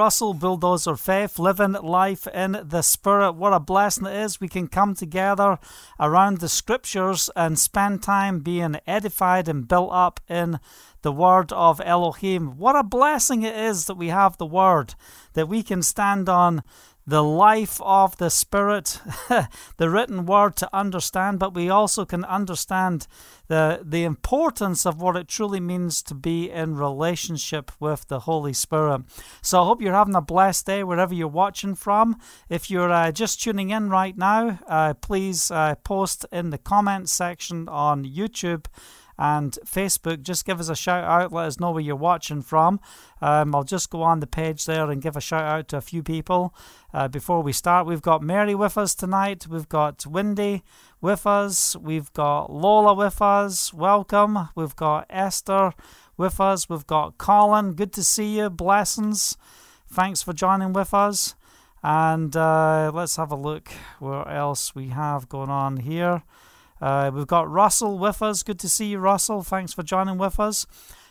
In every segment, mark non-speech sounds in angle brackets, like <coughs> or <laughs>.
Russell, Bulldozer Faith, living life in the Spirit. What a blessing it is. We can come together around the scriptures and spend time being edified and built up in the Word of Elohim. What a blessing it is that we have the Word, that we can stand on the life of the Spirit, <laughs> the written word to understand, but we also can understand the, the importance of what it truly means to be in relationship with the Holy Spirit. So I hope you're having a blessed day wherever you're watching from. If you're uh, just tuning in right now, uh, please uh, post in the comments section on YouTube and Facebook. Just give us a shout out. Let us know where you're watching from. Um, I'll just go on the page there and give a shout out to a few people uh, before we start. We've got Mary with us tonight. We've got Wendy with us. We've got Lola with us. Welcome. We've got Esther with us. We've got Colin. Good to see you. Blessings. Thanks for joining with us. And uh, let's have a look where else we have going on here. Uh, we've got Russell with us. Good to see you, Russell. Thanks for joining with us.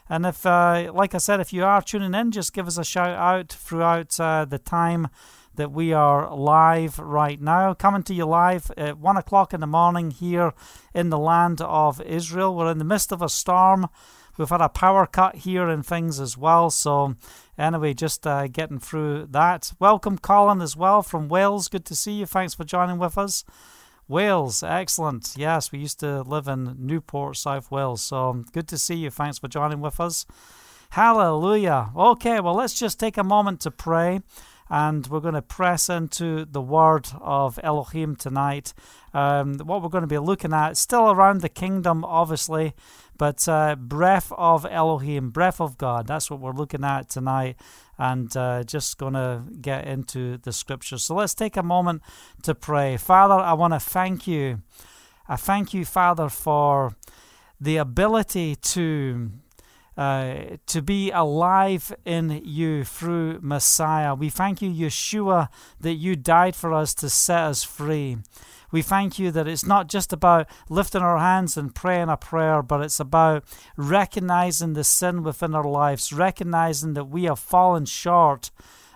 And if, uh, like I said, if you are tuning in, just give us a shout out throughout uh, the time that we are live right now. Coming to you live at one o'clock in the morning here in the land of Israel. We're in the midst of a storm. We've had a power cut here and things as well. So, anyway, just uh, getting through that. Welcome, Colin, as well from Wales. Good to see you. Thanks for joining with us. Wales, excellent. Yes, we used to live in Newport, South Wales. So good to see you. Thanks for joining with us. Hallelujah. Okay, well, let's just take a moment to pray and we're going to press into the word of Elohim tonight. Um, what we're going to be looking at, still around the kingdom, obviously, but uh, breath of Elohim, breath of God. That's what we're looking at tonight and uh, just going to get into the scriptures. So let's take a moment to pray. Father, I want to thank you. I thank you, Father, for the ability to. Uh, to be alive in you through Messiah. We thank you, Yeshua, that you died for us to set us free. We thank you that it's not just about lifting our hands and praying a prayer, but it's about recognizing the sin within our lives, recognizing that we have fallen short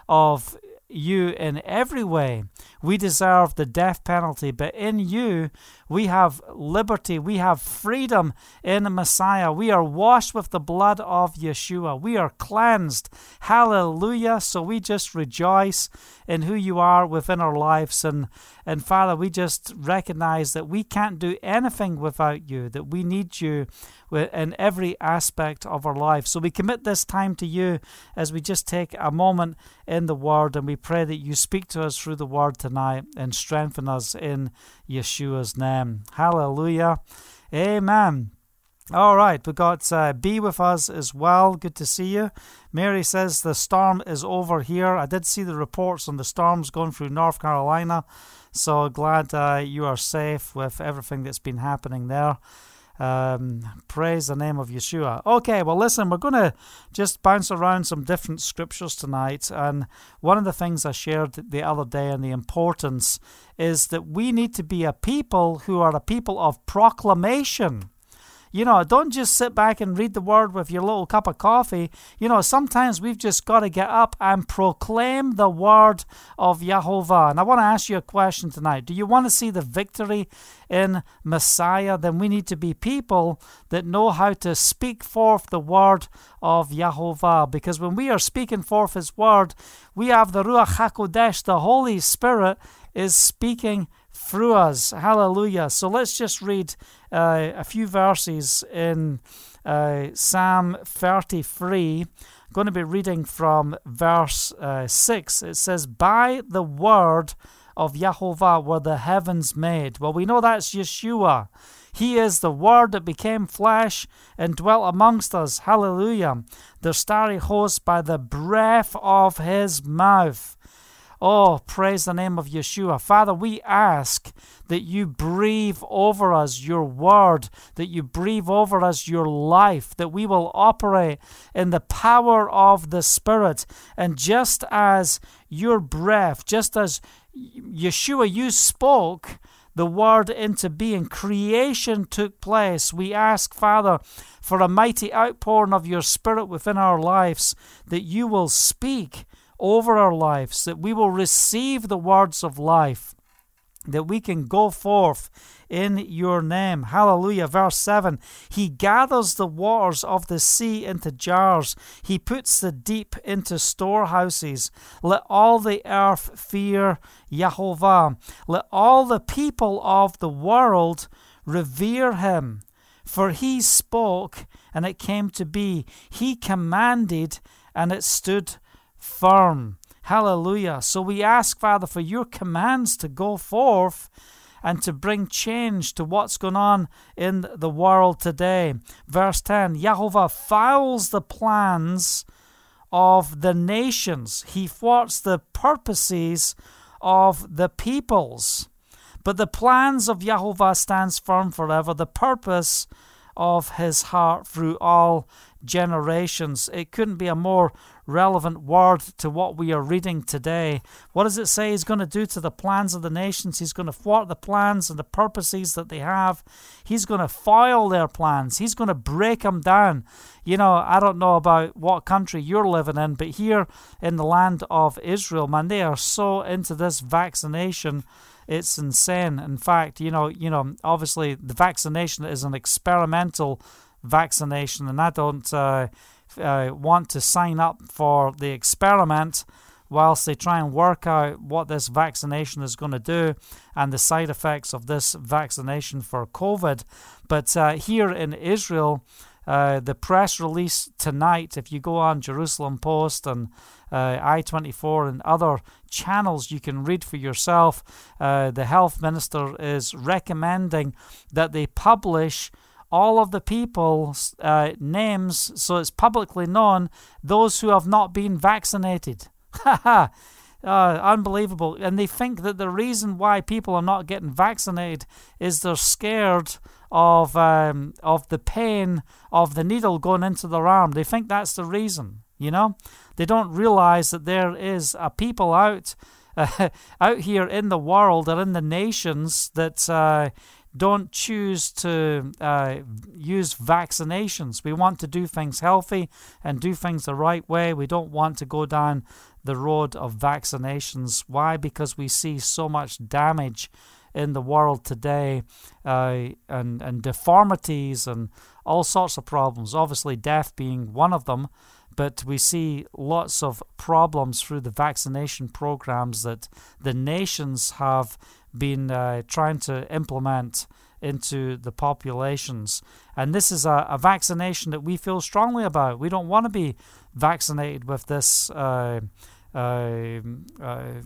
of you in every way. We deserve the death penalty, but in you we have liberty, we have freedom in the Messiah. We are washed with the blood of Yeshua. We are cleansed. Hallelujah. So we just rejoice in who you are within our lives and and Father, we just recognize that we can't do anything without you, that we need you in every aspect of our life. So we commit this time to you as we just take a moment in the Word and we pray that you speak to us through the Word tonight and strengthen us in Yeshua's name. Hallelujah. Amen. All right, we've got uh, B with us as well. Good to see you. Mary says the storm is over here. I did see the reports on the storms going through North Carolina, so glad uh, you are safe with everything that's been happening there. Um, praise the name of Yeshua. Okay, well, listen, we're going to just bounce around some different scriptures tonight. And one of the things I shared the other day and the importance is that we need to be a people who are a people of proclamation. You know, don't just sit back and read the word with your little cup of coffee. You know, sometimes we've just got to get up and proclaim the word of Yahovah. And I want to ask you a question tonight. Do you want to see the victory in Messiah? Then we need to be people that know how to speak forth the word of Yahovah. Because when we are speaking forth his word, we have the Ruach HaKodesh, the Holy Spirit, is speaking through us. Hallelujah. So let's just read uh, a few verses in uh, Psalm 33. I'm going to be reading from verse uh, 6. It says, By the word of Yahovah were the heavens made. Well, we know that's Yeshua. He is the Word that became flesh and dwelt amongst us. Hallelujah. The starry host by the breath of his mouth. Oh, praise the name of Yeshua. Father, we ask that you breathe over us your word, that you breathe over us your life, that we will operate in the power of the Spirit. And just as your breath, just as Yeshua, you spoke the word into being, creation took place. We ask, Father, for a mighty outpouring of your Spirit within our lives, that you will speak over our lives, that we will receive the words of life, that we can go forth in your name. Hallelujah. Verse 7 He gathers the waters of the sea into jars, He puts the deep into storehouses. Let all the earth fear Jehovah. Let all the people of the world revere Him. For He spoke, and it came to be. He commanded, and it stood firm. Hallelujah. So we ask, Father, for your commands to go forth and to bring change to what's going on in the world today. Verse 10 Jehovah fouls the plans of the nations, he thwarts the purposes of the peoples. But the plans of Jehovah stands firm forever, the purpose of his heart through all generations. It couldn't be a more relevant word to what we are reading today. What does it say he's going to do to the plans of the nations? He's going to thwart the plans and the purposes that they have. He's going to foil their plans. He's going to break them down. You know, I don't know about what country you're living in, but here in the land of Israel, man, they are so into this vaccination it's insane. In fact, you know, you know, obviously the vaccination is an experimental vaccination, and I don't uh, uh, want to sign up for the experiment whilst they try and work out what this vaccination is going to do and the side effects of this vaccination for COVID. But uh, here in Israel, uh, the press release tonight, if you go on Jerusalem Post and uh, I24 and other channels you can read for yourself, uh, the health minister is recommending that they publish all of the people's uh, names so it's publicly known those who have not been vaccinated. <laughs> uh, unbelievable. And they think that the reason why people are not getting vaccinated is they're scared of um, of the pain of the needle going into their arm. They think that's the reason. You know, they don't realize that there is a people out uh, <laughs> out here in the world or in the nations that uh, don't choose to uh, use vaccinations. We want to do things healthy and do things the right way. We don't want to go down the road of vaccinations. Why? Because we see so much damage in the world today uh, and, and deformities and all sorts of problems. Obviously, death being one of them. But we see lots of problems through the vaccination programs that the nations have been uh, trying to implement into the populations. And this is a, a, vaccination that we feel strongly about. We don't want to be vaccinated with this. Uh, uh, uh,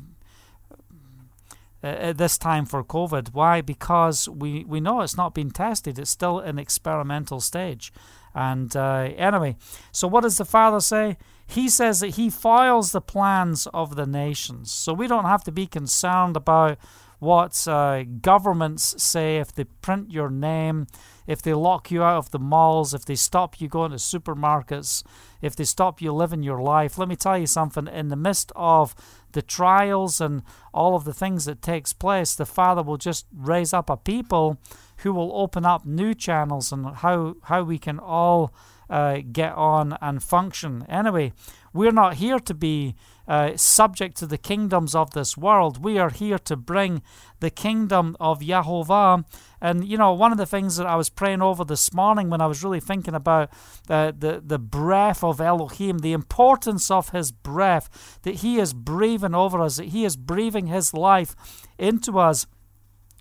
at this time for COVID. Why? Because we, we know it's not been tested. It's still an experimental stage. And uh, anyway, so what does the Father say? He says that He files the plans of the nations. So we don't have to be concerned about what uh, governments say if they print your name, if they lock you out of the malls, if they stop you going to supermarkets, if they stop you living your life. Let me tell you something. In the midst of the trials and all of the things that takes place, the Father will just raise up a people who will open up new channels and how how we can all uh, get on and function. Anyway, we're not here to be uh, subject to the kingdoms of this world. We are here to bring the kingdom of Yahovah. And, you know, one of the things that I was praying over this morning when I was really thinking about uh, the, the breath of Elohim, the importance of his breath, that he is breathing over us, that he is breathing his life into us.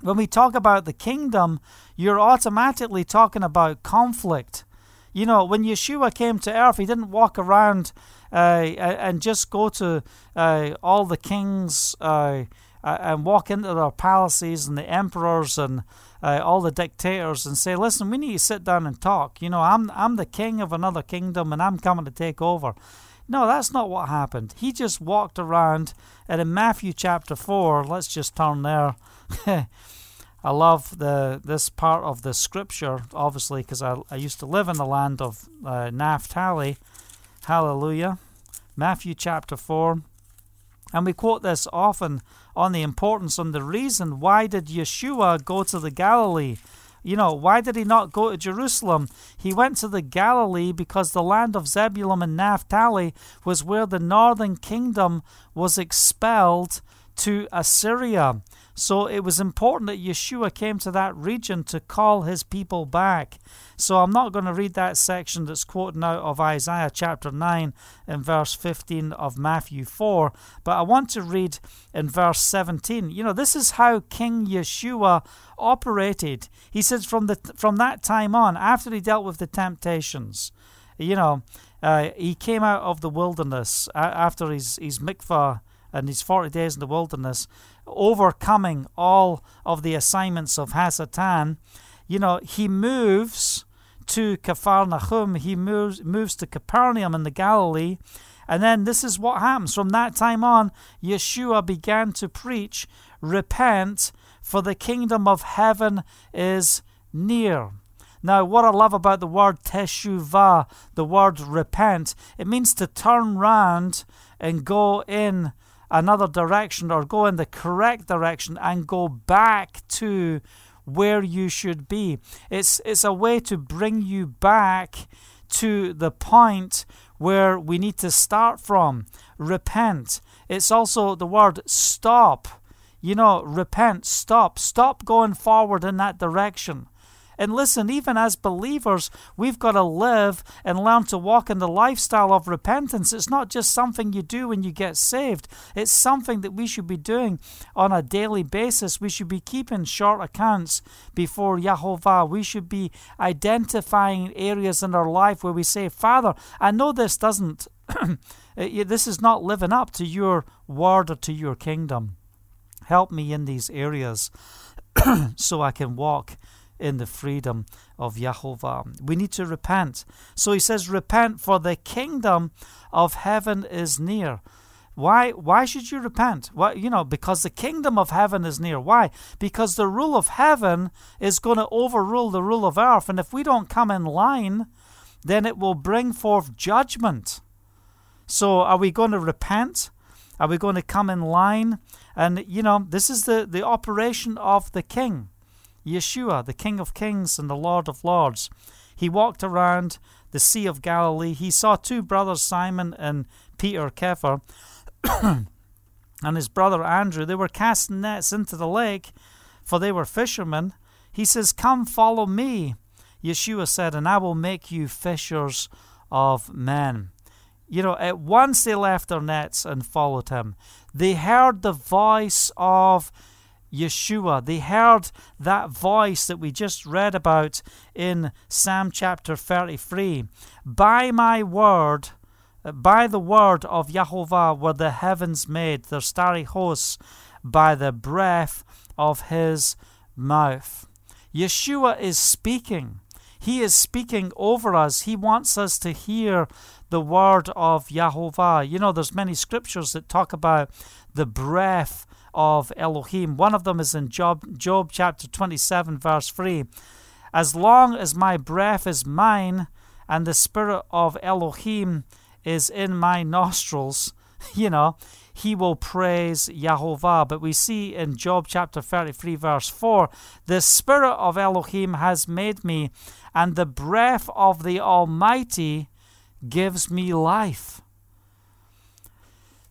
When we talk about the kingdom, you're automatically talking about conflict. You know, when Yeshua came to earth, he didn't walk around uh, and just go to uh, all the kings uh, and walk into their palaces and the emperors and uh, all the dictators and say, "Listen, we need to sit down and talk." You know, I'm I'm the king of another kingdom and I'm coming to take over. No, that's not what happened. He just walked around, and in Matthew chapter four, let's just turn there. <laughs> I love the this part of the scripture, obviously, because I, I used to live in the land of uh, Naphtali. Hallelujah. Matthew chapter 4. And we quote this often on the importance and the reason why did Yeshua go to the Galilee? You know, why did he not go to Jerusalem? He went to the Galilee because the land of Zebulun and Naphtali was where the northern kingdom was expelled to Assyria. So it was important that Yeshua came to that region to call his people back. So I'm not going to read that section that's quoted out of Isaiah chapter 9 and verse 15 of Matthew 4, but I want to read in verse 17. You know, this is how King Yeshua operated. He says from the from that time on, after he dealt with the temptations, you know, uh, he came out of the wilderness after his, his mikvah and his 40 days in the wilderness, overcoming all of the assignments of Hasatan, you know, he moves to Capharnaum, he moves, moves to Capernaum in the Galilee, and then this is what happens. From that time on, Yeshua began to preach, Repent, for the kingdom of heaven is near. Now, what I love about the word teshuvah, the word repent, it means to turn round and go in another direction or go in the correct direction and go back to where you should be. It's, it's a way to bring you back to the point where we need to start from. Repent. It's also the word stop. You know, repent, stop, stop going forward in that direction. And listen, even as believers, we've got to live and learn to walk in the lifestyle of repentance. It's not just something you do when you get saved, it's something that we should be doing on a daily basis. We should be keeping short accounts before Yahovah. We should be identifying areas in our life where we say, Father, I know this doesn't, <clears throat> this is not living up to your word or to your kingdom. Help me in these areas <clears throat> so I can walk in the freedom of Yahovah. We need to repent. So he says, Repent, for the kingdom of heaven is near. Why why should you repent? Why you know, because the kingdom of heaven is near. Why? Because the rule of heaven is going to overrule the rule of earth, and if we don't come in line, then it will bring forth judgment. So are we going to repent? Are we going to come in line? And you know, this is the, the operation of the king. Yeshua, the King of Kings and the Lord of Lords. He walked around the Sea of Galilee. He saw two brothers, Simon and Peter Kepha, <coughs> and his brother Andrew. They were casting nets into the lake, for they were fishermen. He says, Come, follow me. Yeshua said, And I will make you fishers of men. You know, at once they left their nets and followed him. They heard the voice of Yeshua. They heard that voice that we just read about in Psalm chapter 33. By my word, uh, by the word of Yahovah were the heavens made, their starry hosts, by the breath of his mouth. Yeshua is speaking. He is speaking over us. He wants us to hear the word of Yahovah. You know, there's many scriptures that talk about the breath of Elohim. One of them is in Job, Job chapter 27, verse 3. As long as my breath is mine and the spirit of Elohim is in my nostrils, <laughs> you know, he will praise Yahovah. But we see in Job chapter 33, verse 4 the Spirit of Elohim has made me, and the breath of the Almighty gives me life.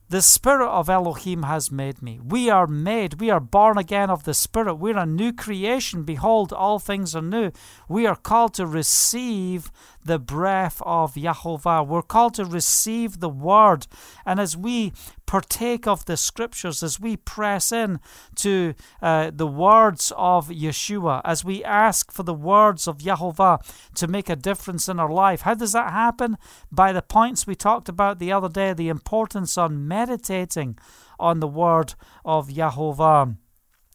The Spirit of Elohim has made me. We are made. We are born again of the Spirit. We're a new creation. Behold, all things are new. We are called to receive the breath of Yahovah. We're called to receive the word. And as we partake of the scriptures, as we press in to uh, the words of Yeshua, as we ask for the words of Yahovah to make a difference in our life, how does that happen? By the points we talked about the other day, the importance on meditating on the word of Yahovah.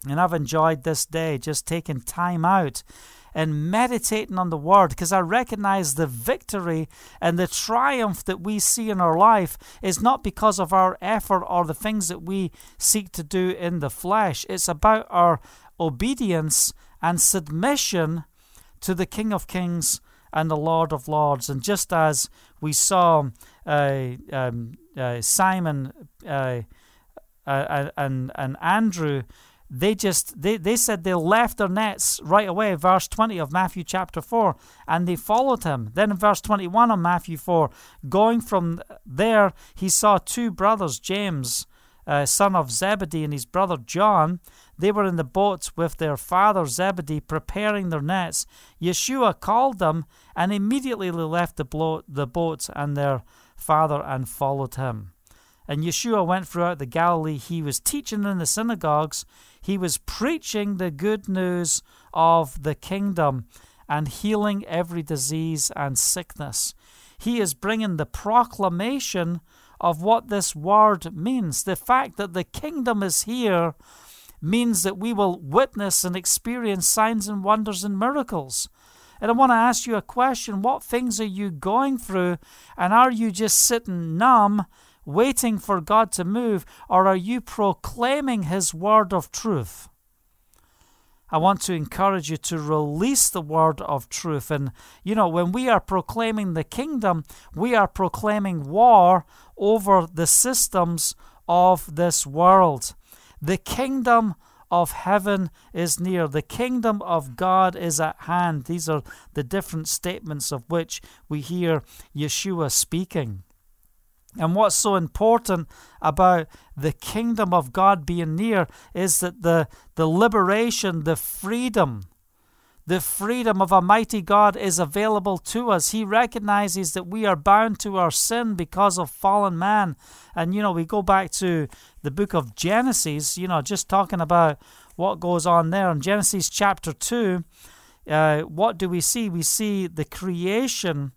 And I've enjoyed this day just taking time out and meditating on the Word because I recognize the victory and the triumph that we see in our life is not because of our effort or the things that we seek to do in the flesh. It's about our obedience and submission to the King of Kings and the Lord of Lords. And just as we saw uh, um, uh, Simon uh, uh and, and Andrew they just they, they said they left their nets right away verse 20 of matthew chapter 4 and they followed him then in verse 21 of matthew 4 going from there he saw two brothers james uh, son of zebedee and his brother john they were in the boats with their father zebedee preparing their nets yeshua called them and immediately they left the, blo- the boat and their father and followed him and Yeshua went throughout the Galilee. He was teaching in the synagogues. He was preaching the good news of the kingdom and healing every disease and sickness. He is bringing the proclamation of what this word means. The fact that the kingdom is here means that we will witness and experience signs and wonders and miracles. And I want to ask you a question What things are you going through? And are you just sitting numb waiting for God to move, or are you proclaiming His word of truth? I want to encourage you to release the word of truth. And, you know, when we are proclaiming the kingdom, we are proclaiming war over the systems of this world. The kingdom of heaven is near. The kingdom of God is at hand. These are the different statements of which we hear Yeshua speaking. And what's so important about the kingdom of God being near is that the, the liberation, the freedom, the freedom of a mighty God is available to us. He recognizes that we are bound to our sin because of fallen man. And, you know, we go back to the book of Genesis, you know, just talking about what goes on there. In Genesis chapter 2, uh, what do we see? We see the creation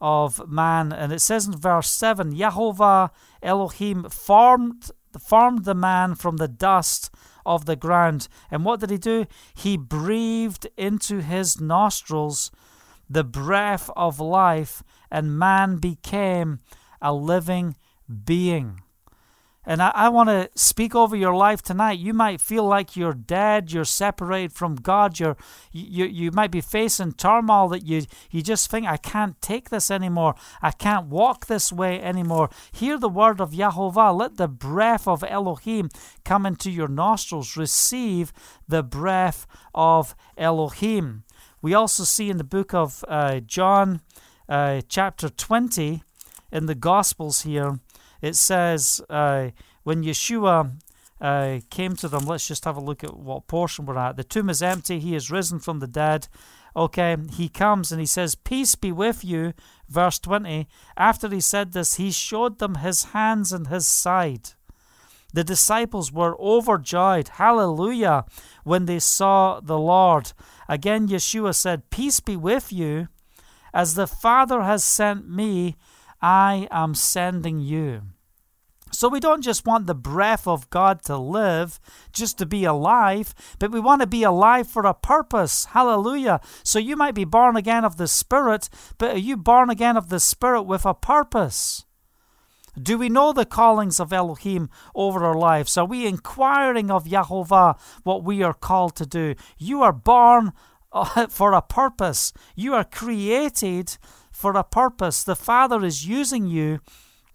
of man. And it says in verse 7 Yehovah Elohim formed, formed the man from the dust of the ground. And what did he do? He breathed into his nostrils the breath of life, and man became a living being. And I, I want to speak over your life tonight. You might feel like you're dead, you're separated from God, you're, you, you might be facing turmoil that you, you just think, I can't take this anymore. I can't walk this way anymore. Hear the word of Yahovah. Let the breath of Elohim come into your nostrils. Receive the breath of Elohim. We also see in the book of uh, John, uh, chapter 20, in the Gospels here, it says uh, when Yeshua uh, came to them, let's just have a look at what portion we're at. The tomb is empty, he is risen from the dead. Okay, he comes and he says, Peace be with you. Verse 20. After he said this, he showed them his hands and his side. The disciples were overjoyed, hallelujah, when they saw the Lord. Again, Yeshua said, Peace be with you. As the Father has sent me, I am sending you. So we don't just want the breath of God to live, just to be alive, but we want to be alive for a purpose. Hallelujah. So you might be born again of the Spirit, but are you born again of the Spirit with a purpose? Do we know the callings of Elohim over our lives? Are we inquiring of Yahovah what we are called to do? You are born uh, <laughs> for a purpose. You are created for a purpose. The Father is using you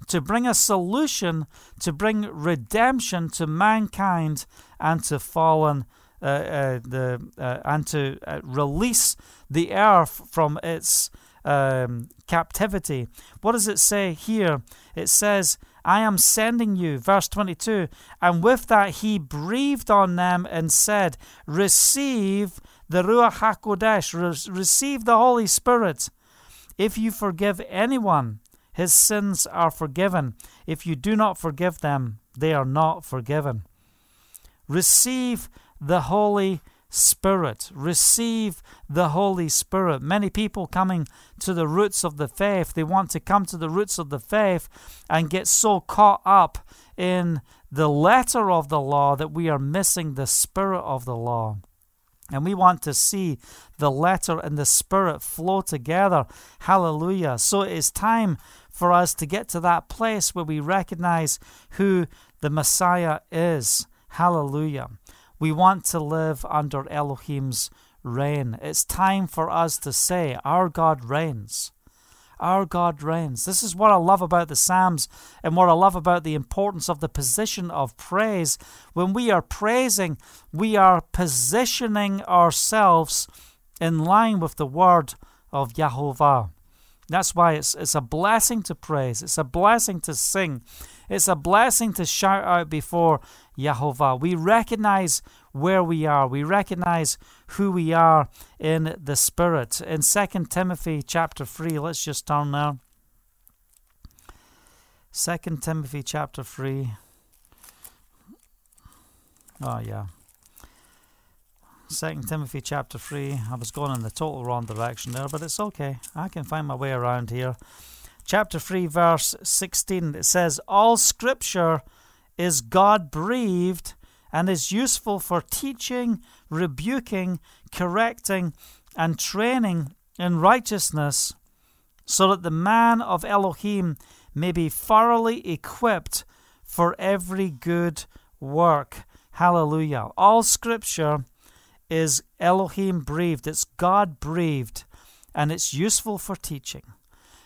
to bring a solution, to bring redemption to mankind and to fallen. Uh, uh, the uh, and to uh, release the earth from its um, captivity. What does it say here? It says, "I am sending you." Verse twenty-two. And with that, he breathed on them and said, "Receive the Ruach Hakodesh. Re- receive the Holy Spirit." If you forgive anyone his sins are forgiven. If you do not forgive them, they are not forgiven. Receive the Holy Spirit. Receive the Holy Spirit. Many people coming to the roots of the faith, they want to come to the roots of the faith and get so caught up in the letter of the law that we are missing the spirit of the law. And we want to see the letter and the spirit flow together. Hallelujah. So it is time for us to get to that place where we recognize who the Messiah is. Hallelujah. We want to live under Elohim's reign. It's time for us to say, Our God reigns. Our God reigns. This is what I love about the Psalms and what I love about the importance of the position of praise. When we are praising, we are positioning ourselves in line with the word of Yahovah. That's why it's, it's a blessing to praise. It's a blessing to sing. It's a blessing to shout out before Yahovah. We recognize where we are. We recognize who we are in the Spirit. In 2 Timothy chapter 3, let's just turn there. 2 Timothy chapter 3. Oh, yeah. 2 Timothy chapter 3. I was going in the total wrong direction there, but it's okay. I can find my way around here. Chapter 3, verse 16, it says, All scripture is God breathed and is useful for teaching, rebuking, correcting, and training in righteousness, so that the man of Elohim may be thoroughly equipped for every good work. Hallelujah. All scripture is Elohim breathed, it's God breathed, and it's useful for teaching.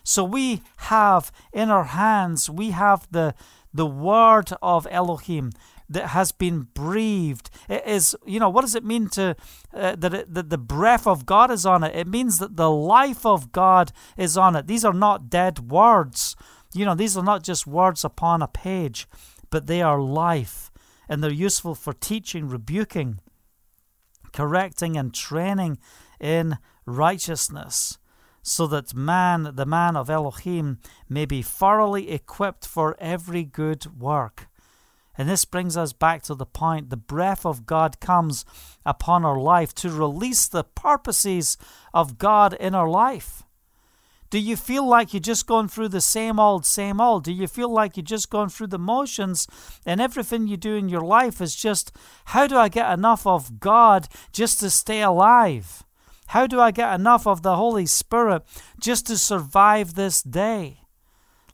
So we have in our hands, we have the, the word of Elohim that has been breathed. It is, you know, what does it mean to uh, that, it, that the breath of God is on it? It means that the life of God is on it. These are not dead words. You know, these are not just words upon a page, but they are life, and they're useful for teaching, rebuking, correcting and training in righteousness, so that man, the man of Elohim, may be thoroughly equipped for every good work. And this brings us back to the point the breath of God comes upon our life to release the purposes of God in our life. Do you feel like you're just going through the same old, same old? Do you feel like you're just going through the motions and everything you do in your life is just, how do I get enough of God just to stay alive? How do I get enough of the Holy Spirit just to survive this day?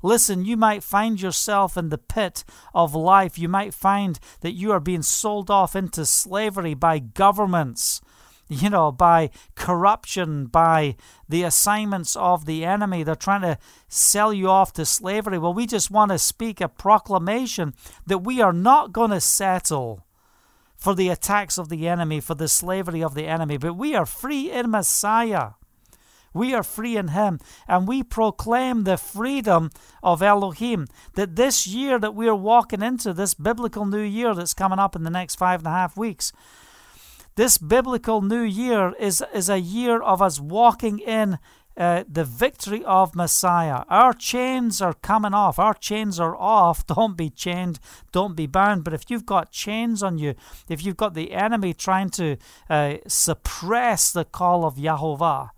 Listen, you might find yourself in the pit of life. You might find that you are being sold off into slavery by governments you know, by corruption, by the assignments of the enemy. They're trying to sell you off to slavery. Well, we just want to speak a proclamation that we are not going to settle for the attacks of the enemy, for the slavery of the enemy, but we are free in Messiah. We are free in Him, and we proclaim the freedom of Elohim. That this year that we are walking into, this biblical new year that's coming up in the next five and a half weeks, this biblical new year is, is a year of us walking in uh, the victory of Messiah. Our chains are coming off. Our chains are off. <laughs> Don't be chained. Don't be bound. But if you've got chains on you, if you've got the enemy trying to uh, suppress the call of Yahovah,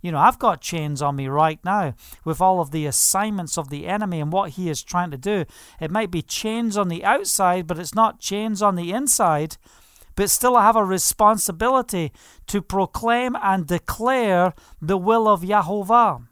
you know, I've got chains on me right now with all of the assignments of the enemy and what he is trying to do. It might be chains on the outside, but it's not chains on the inside but still I have a responsibility to proclaim and declare the will of Yahovah.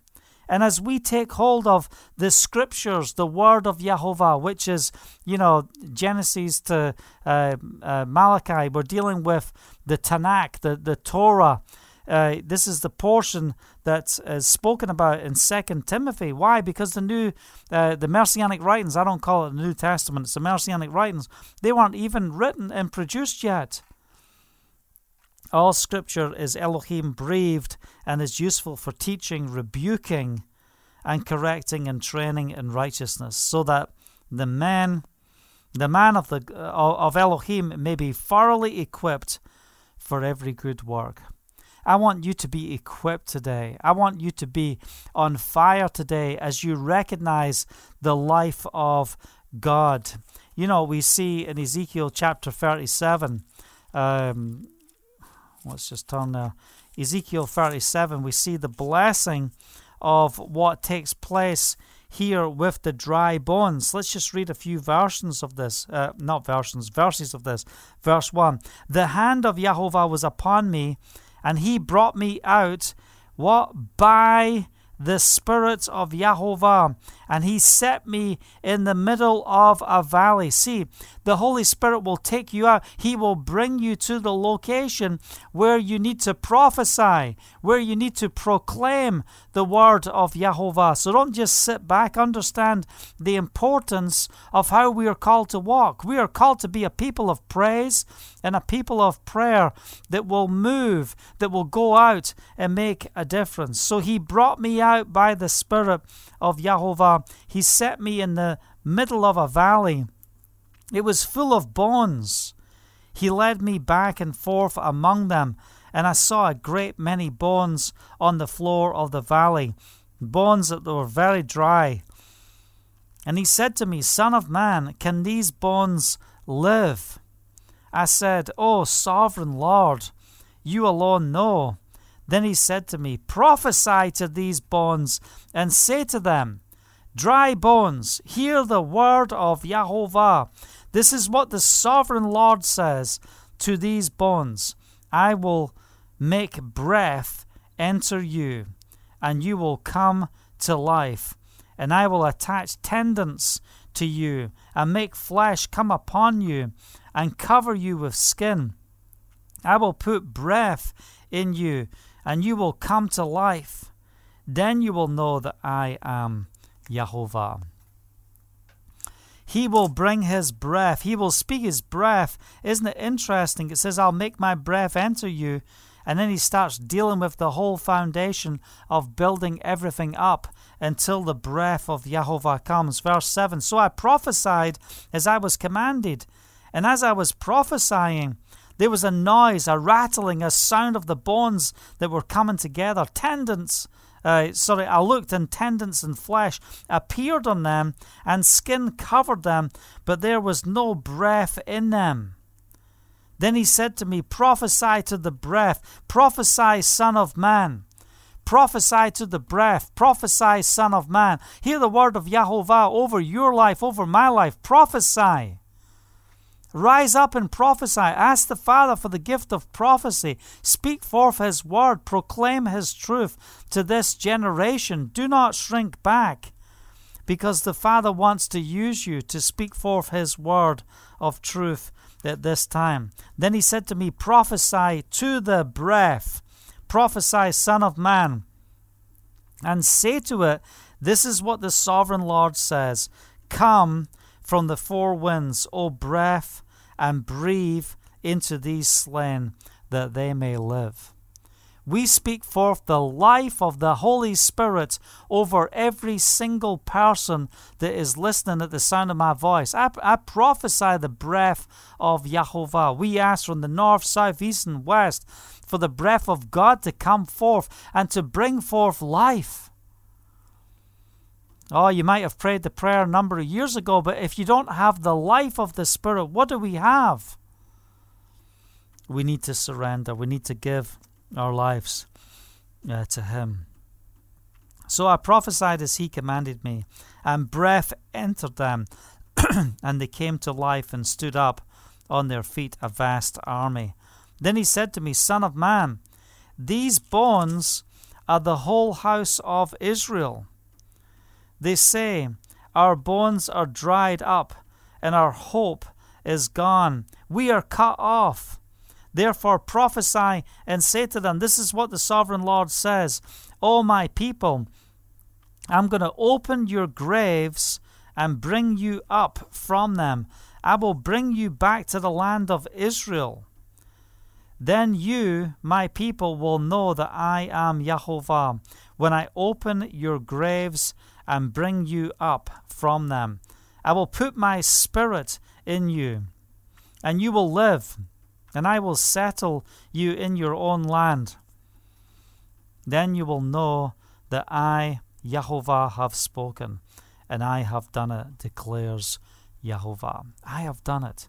And as we take hold of the scriptures, the word of Yahovah, which is, you know, Genesis to uh, uh, Malachi, we're dealing with the Tanakh, the, the Torah, uh, this is the portion that is spoken about in Second Timothy. Why? Because the new, uh, the Messianic writings, I don't call it the New Testament, it's the Messianic writings, they weren't even written and produced yet. All scripture is Elohim breathed and is useful for teaching, rebuking, and correcting and training in righteousness, so that the man, the man of the of Elohim, may be thoroughly equipped for every good work. I want you to be equipped today. I want you to be on fire today as you recognize the life of God. You know, we see in Ezekiel chapter 37, um, let's just turn there, Ezekiel 37, we see the blessing of what takes place here with the dry bones. Let's just read a few versions of this. Uh, not versions, verses of this. Verse 1 The hand of Yahovah was upon me and he brought me out what? By the spirit of Yahovah and he set me in the middle of a valley. See, the Holy Spirit will take you out. He will bring you to the location where you need to prophesy, where you need to proclaim the word of Yahovah. So don't just sit back. Understand the importance of how we are called to walk. We are called to be a people of praise and a people of prayer that will move, that will go out and make a difference. So he brought me out by the Spirit of Yahovah. He set me in the middle of a valley. It was full of bones. He led me back and forth among them, and I saw a great many bones on the floor of the valley, bones that were very dry. And he said to me, Son of man, can these bones live? I said, O sovereign Lord, you alone know. Then he said to me, Prophesy to these bones, and say to them, Dry bones, hear the word of Yahovah. This is what the sovereign Lord says to these bones I will make breath enter you, and you will come to life, and I will attach tendons to you, and make flesh come upon you, and cover you with skin. I will put breath in you, and you will come to life. Then you will know that I am Yahovah. He will bring his breath. He will speak his breath. Isn't it interesting? It says, I'll make my breath enter you. And then he starts dealing with the whole foundation of building everything up until the breath of Yahovah comes. Verse 7 So I prophesied as I was commanded. And as I was prophesying, there was a noise, a rattling, a sound of the bones that were coming together. Tendons, uh, sorry, I looked, and tendons and flesh appeared on them, and skin covered them, but there was no breath in them. Then he said to me, Prophesy to the breath, prophesy, Son of Man. Prophesy to the breath, prophesy, Son of Man. Hear the word of Yahovah over your life, over my life. Prophesy. Rise up and prophesy. Ask the Father for the gift of prophecy. Speak forth His word. Proclaim His truth to this generation. Do not shrink back, because the Father wants to use you to speak forth His word of truth at this time. Then He said to me, Prophesy to the breath. Prophesy, Son of Man, and say to it, This is what the sovereign Lord says Come from the four winds, O breath and breathe into these slain that they may live. We speak forth the life of the Holy Spirit over every single person that is listening at the sound of my voice. I, I prophesy the breath of Yahovah. We ask from the north, south, east, and west for the breath of God to come forth and to bring forth life. Oh, you might have prayed the prayer a number of years ago, but if you don't have the life of the Spirit, what do we have? We need to surrender. We need to give our lives uh, to Him. So I prophesied as He commanded me, and breath entered them, <clears throat> and they came to life and stood up on their feet, a vast army. Then He said to me, Son of man, these bones are the whole house of Israel. They say, Our bones are dried up, and our hope is gone. We are cut off. Therefore prophesy and say to them, This is what the sovereign Lord says O my people, I'm going to open your graves and bring you up from them. I will bring you back to the land of Israel. Then you, my people, will know that I am Yahovah when I open your graves and bring you up from them. I will put my spirit in you, and you will live, and I will settle you in your own land. Then you will know that I, Yahovah, have spoken, and I have done it, declares Yahovah. I have done it.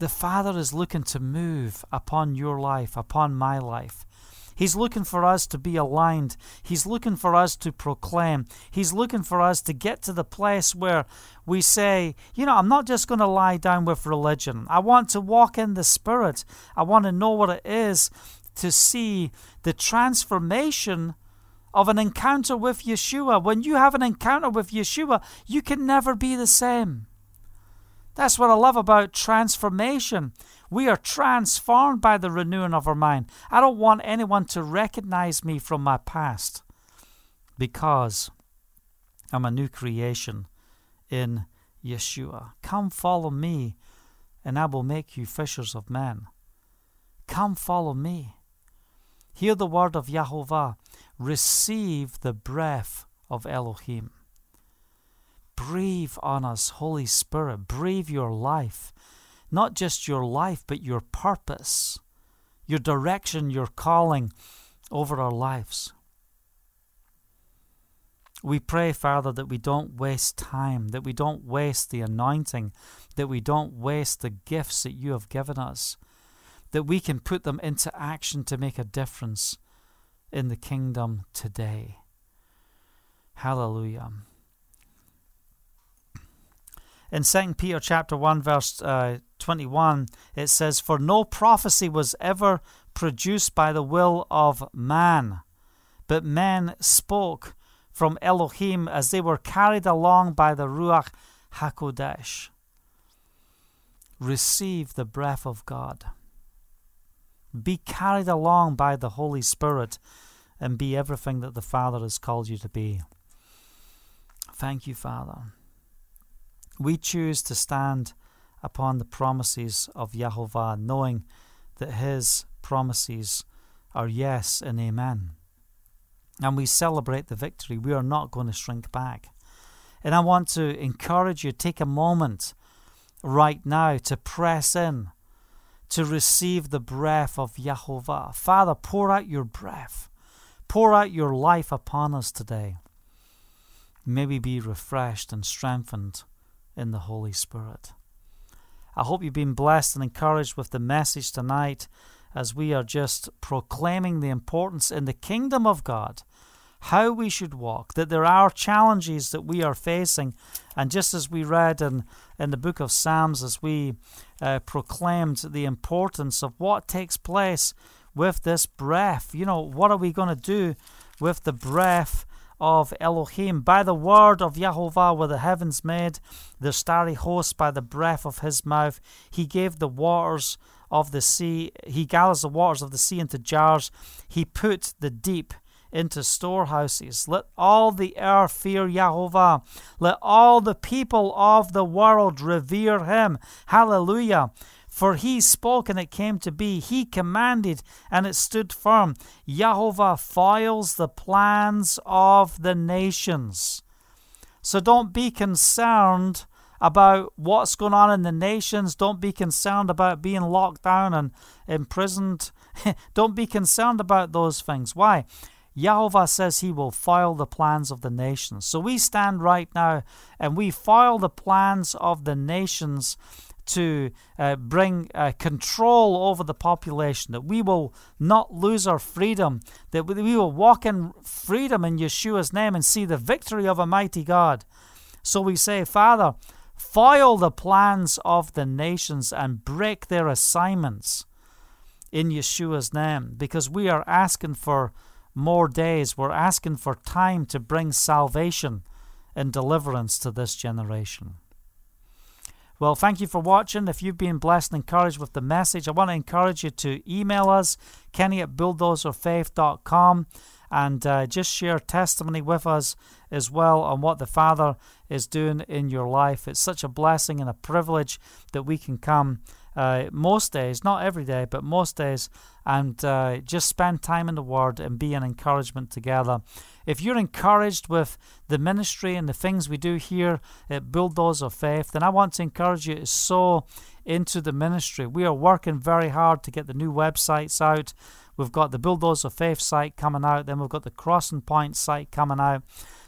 The Father is looking to move upon your life, upon my life. He's looking for us to be aligned. He's looking for us to proclaim. He's looking for us to get to the place where we say, you know, I'm not just going to lie down with religion. I want to walk in the Spirit. I want to know what it is to see the transformation of an encounter with Yeshua. When you have an encounter with Yeshua, you can never be the same. That's what I love about transformation. We are transformed by the renewing of our mind. I don't want anyone to recognize me from my past because I'm a new creation in Yeshua. Come follow me, and I will make you fishers of men. Come follow me. Hear the word of Yahovah. Receive the breath of Elohim. Breathe on us, Holy Spirit. Breathe your life. Not just your life, but your purpose, your direction, your calling over our lives. We pray, Father, that we don't waste time, that we don't waste the anointing, that we don't waste the gifts that you have given us, that we can put them into action to make a difference in the kingdom today. Hallelujah. In 2 Peter chapter 1 verse uh, 21 it says for no prophecy was ever produced by the will of man but men spoke from Elohim as they were carried along by the Ruach HaKodesh. Receive the breath of God. Be carried along by the Holy Spirit and be everything that the Father has called you to be. Thank you, Father. We choose to stand upon the promises of Yahovah, knowing that His promises are yes and amen. And we celebrate the victory. We are not going to shrink back. And I want to encourage you, take a moment right now to press in to receive the breath of Yahovah. Father, pour out your breath. Pour out your life upon us today. May we be refreshed and strengthened in the Holy Spirit. I hope you've been blessed and encouraged with the message tonight as we are just proclaiming the importance in the kingdom of God how we should walk, that there are challenges that we are facing. And just as we read in, in the book of Psalms, as we uh, proclaimed the importance of what takes place with this breath, you know, what are we going to do with the breath of Elohim? By the word of Yahovah were the heavens made, the starry host by the breath of his mouth. He gave the waters of the sea, he gathers the waters of the sea into jars. He put the deep into storehouses. Let all the earth fear Yahovah. Let all the people of the world revere him. Hallelujah. For he spoke and it came to be. He commanded and it stood firm. Yahovah foils the plans of the nations. So don't be concerned about what's going on in the nations. Don't be concerned about being locked down and imprisoned. <laughs> don't be concerned about those things. Why? Yahovah says he will foil the plans of the nations. So we stand right now and we foil the plans of the nations to uh, bring uh, control over the population, that we will not lose our freedom, that we will walk in freedom in Yeshua's name and see the victory of a mighty God. So we say, Father, foil the plans of the nations and break their assignments in Yeshua's name, because we are asking for more days. We're asking for time to bring salvation and deliverance to this generation. Well, thank you for watching. If you've been blessed and encouraged with the message, I want to encourage you to email us, kenny at bulldozerfaith.com, and uh, just share testimony with us as well on what the Father is doing in your life. It's such a blessing and a privilege that we can come uh, most days, not every day, but most days, and uh, just spend time in the Word and be an encouragement together. If you're encouraged with the ministry and the things we do here at Bulldozer of Faith, then I want to encourage you to sow into the ministry. We are working very hard to get the new websites out. We've got the Bulldozer of Faith site coming out, then we've got the Crossing Point site coming out.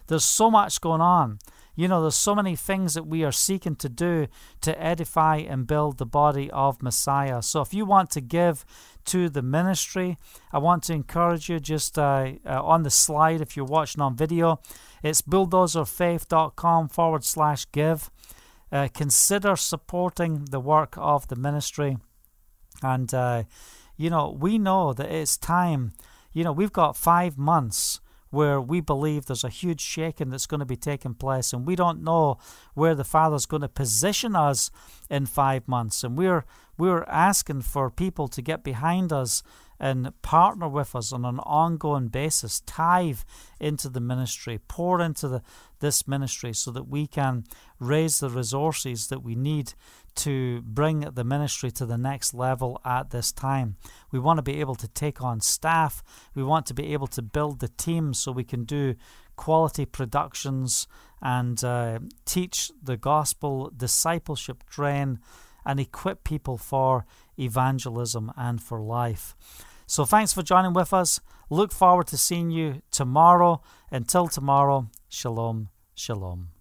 There's so much going on. You know, there's so many things that we are seeking to do to edify and build the body of Messiah. So if you want to give to the ministry, I want to encourage you just uh, uh, on the slide, if you're watching on video, it's bulldozerfaith.com forward slash give. Uh, consider supporting the work of the ministry. And, uh, you know, we know that it's time. You know, we've got five months where we believe there's a huge shaking that's going to be taking place, and we don't know where the Father's going to position us in five months. And we're we're asking for people to get behind us and partner with us on an ongoing basis, tithe into the ministry, pour into the, this ministry so that we can raise the resources that we need to bring the ministry to the next level at this time. We want to be able to take on staff, we want to be able to build the team so we can do quality productions and uh, teach the gospel, discipleship, train, and equip people for evangelism and for life. So thanks for joining with us. Look forward to seeing you tomorrow. Until tomorrow, shalom, shalom.